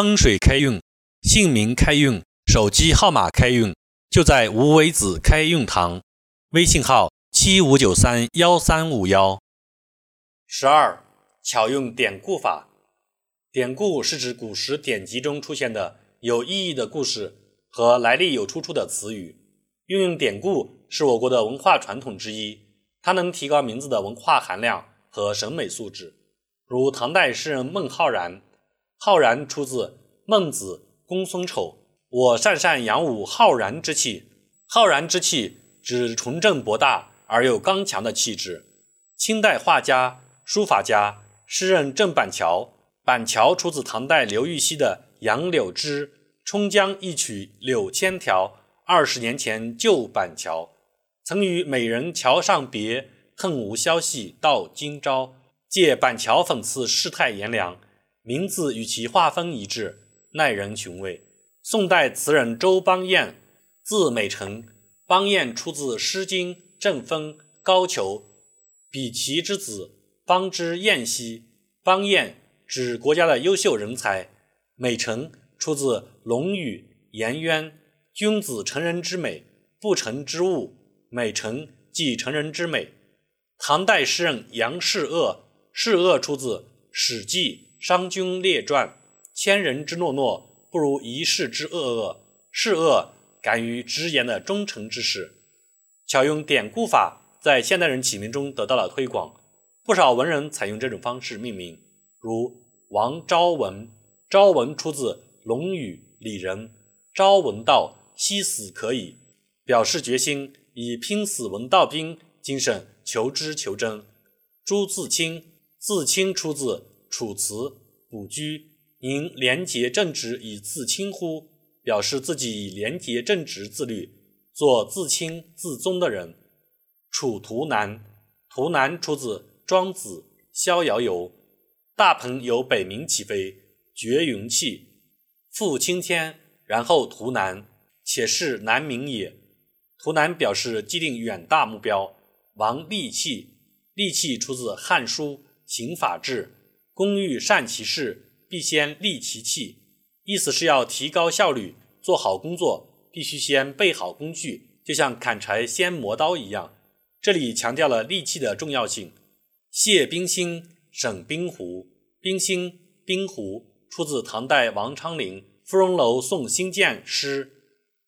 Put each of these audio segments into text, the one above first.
风水开运，姓名开运，手机号码开运，就在无为子开运堂。微信号七五九三幺三五幺。十二，巧用典故法。典故是指古时典籍中出现的有意义的故事和来历有出处的词语。运用典故是我国的文化传统之一，它能提高名字的文化含量和审美素质。如唐代诗人孟浩然。浩然出自《孟子·公孙丑》，我擅擅扬武浩然之气。浩然之气指纯正博大而又刚强的气质。清代画家、书法家、诗人郑板桥，板桥出自唐代刘禹锡的《杨柳枝·春江一曲柳千条》。二十年前旧板桥，曾与美人桥上别，恨无消息到今朝。借板桥讽刺世态炎凉。名字与其画风一致，耐人寻味。宋代词人周邦彦，字美成，邦彦出自《诗经·正风·高俅》，比其之子，邦之彦兮。邦彦指国家的优秀人才。美成出自《论语·颜渊》，君子成人之美，不成之物。美成即成人之美。唐代诗人杨士鄂，士鄂出自《史记》。商君列传：千人之诺诺，不如一世之恶恶。是恶，敢于直言的忠诚之士。巧用典故法，在现代人起名中得到了推广。不少文人采用这种方式命名，如王昭文。昭文出自《论语·里仁》，昭文道：“夕死可矣”，表示决心以拼死闻道兵精神求知求真。朱自清，自清出自。楚辞古居，您廉洁正直以自清乎？表示自己以廉洁正直自律，做自清自宗的人。楚图南，图南出自庄子《逍遥游》。大鹏由北冥起飞，绝云气，负青天，然后图南，且是南冥也。图南表示既定远大目标。王利器，利器出自《汉书·刑法志》。工欲善其事，必先利其器。意思是要提高效率，做好工作，必须先备好工具，就像砍柴先磨刀一样。这里强调了利器的重要性。谢冰心，沈冰湖。冰心、冰壶出自唐代王昌龄《芙蓉楼送辛渐》诗：“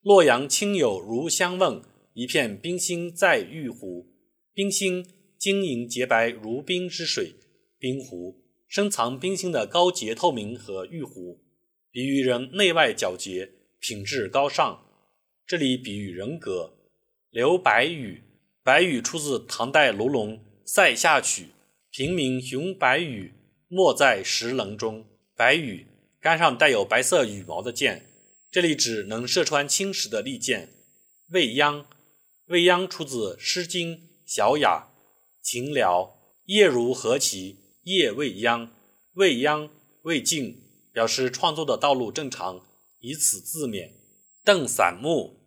洛阳亲友如相问，一片冰心在玉壶。”冰心晶莹洁白如冰之水，冰壶。深藏冰心的高洁透明和玉壶，比喻人内外皎洁，品质高尚。这里比喻人格。刘白羽，白羽出自唐代卢龙《塞下曲》，平明雄白羽，没在石棱中。白羽，杆上带有白色羽毛的箭，这里指能射穿青石的利箭。未央，未央出自《诗经·小雅·秦辽》，夜如何其。夜未央，未央未尽，表示创作的道路正常，以此自勉。邓散木，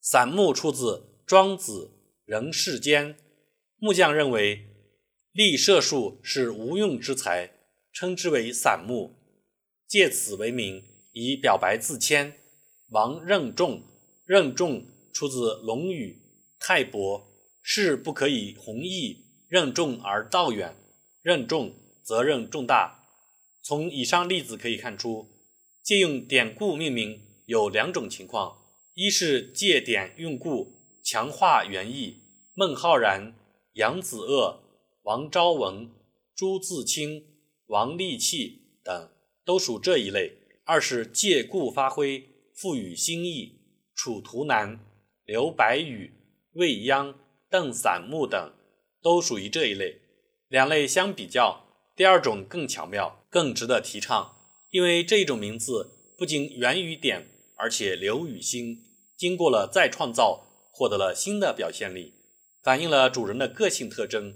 散木出自《庄子·人世间》。木匠认为立射术是无用之才，称之为散木，借此为名，以表白自谦。王任重，任重出自《论语·泰伯》，事不可以弘毅，任重而道远。任重，责任重大。从以上例子可以看出，借用典故命名有两种情况：一是借典用故，强化原意。孟浩然、杨子鳄、王昭文、朱自清、王利器等都属这一类；二是借故发挥，赋予新意。楚图南、刘白羽、未央、邓散木等都属于这一类。两类相比较，第二种更巧妙，更值得提倡。因为这一种名字不仅源于典，而且流于心，经过了再创造，获得了新的表现力，反映了主人的个性特征。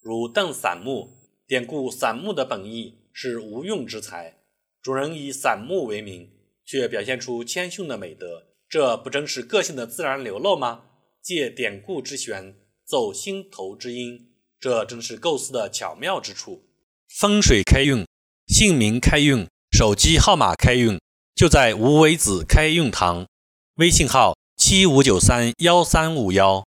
如邓散木，典故散木的本意是无用之才，主人以散木为名，却表现出谦逊的美德，这不正是个性的自然流露吗？借典故之玄，奏心头之音。这正是构思的巧妙之处。风水开运，姓名开运，手机号码开运就在无为子开运堂，微信号七五九三幺三五幺。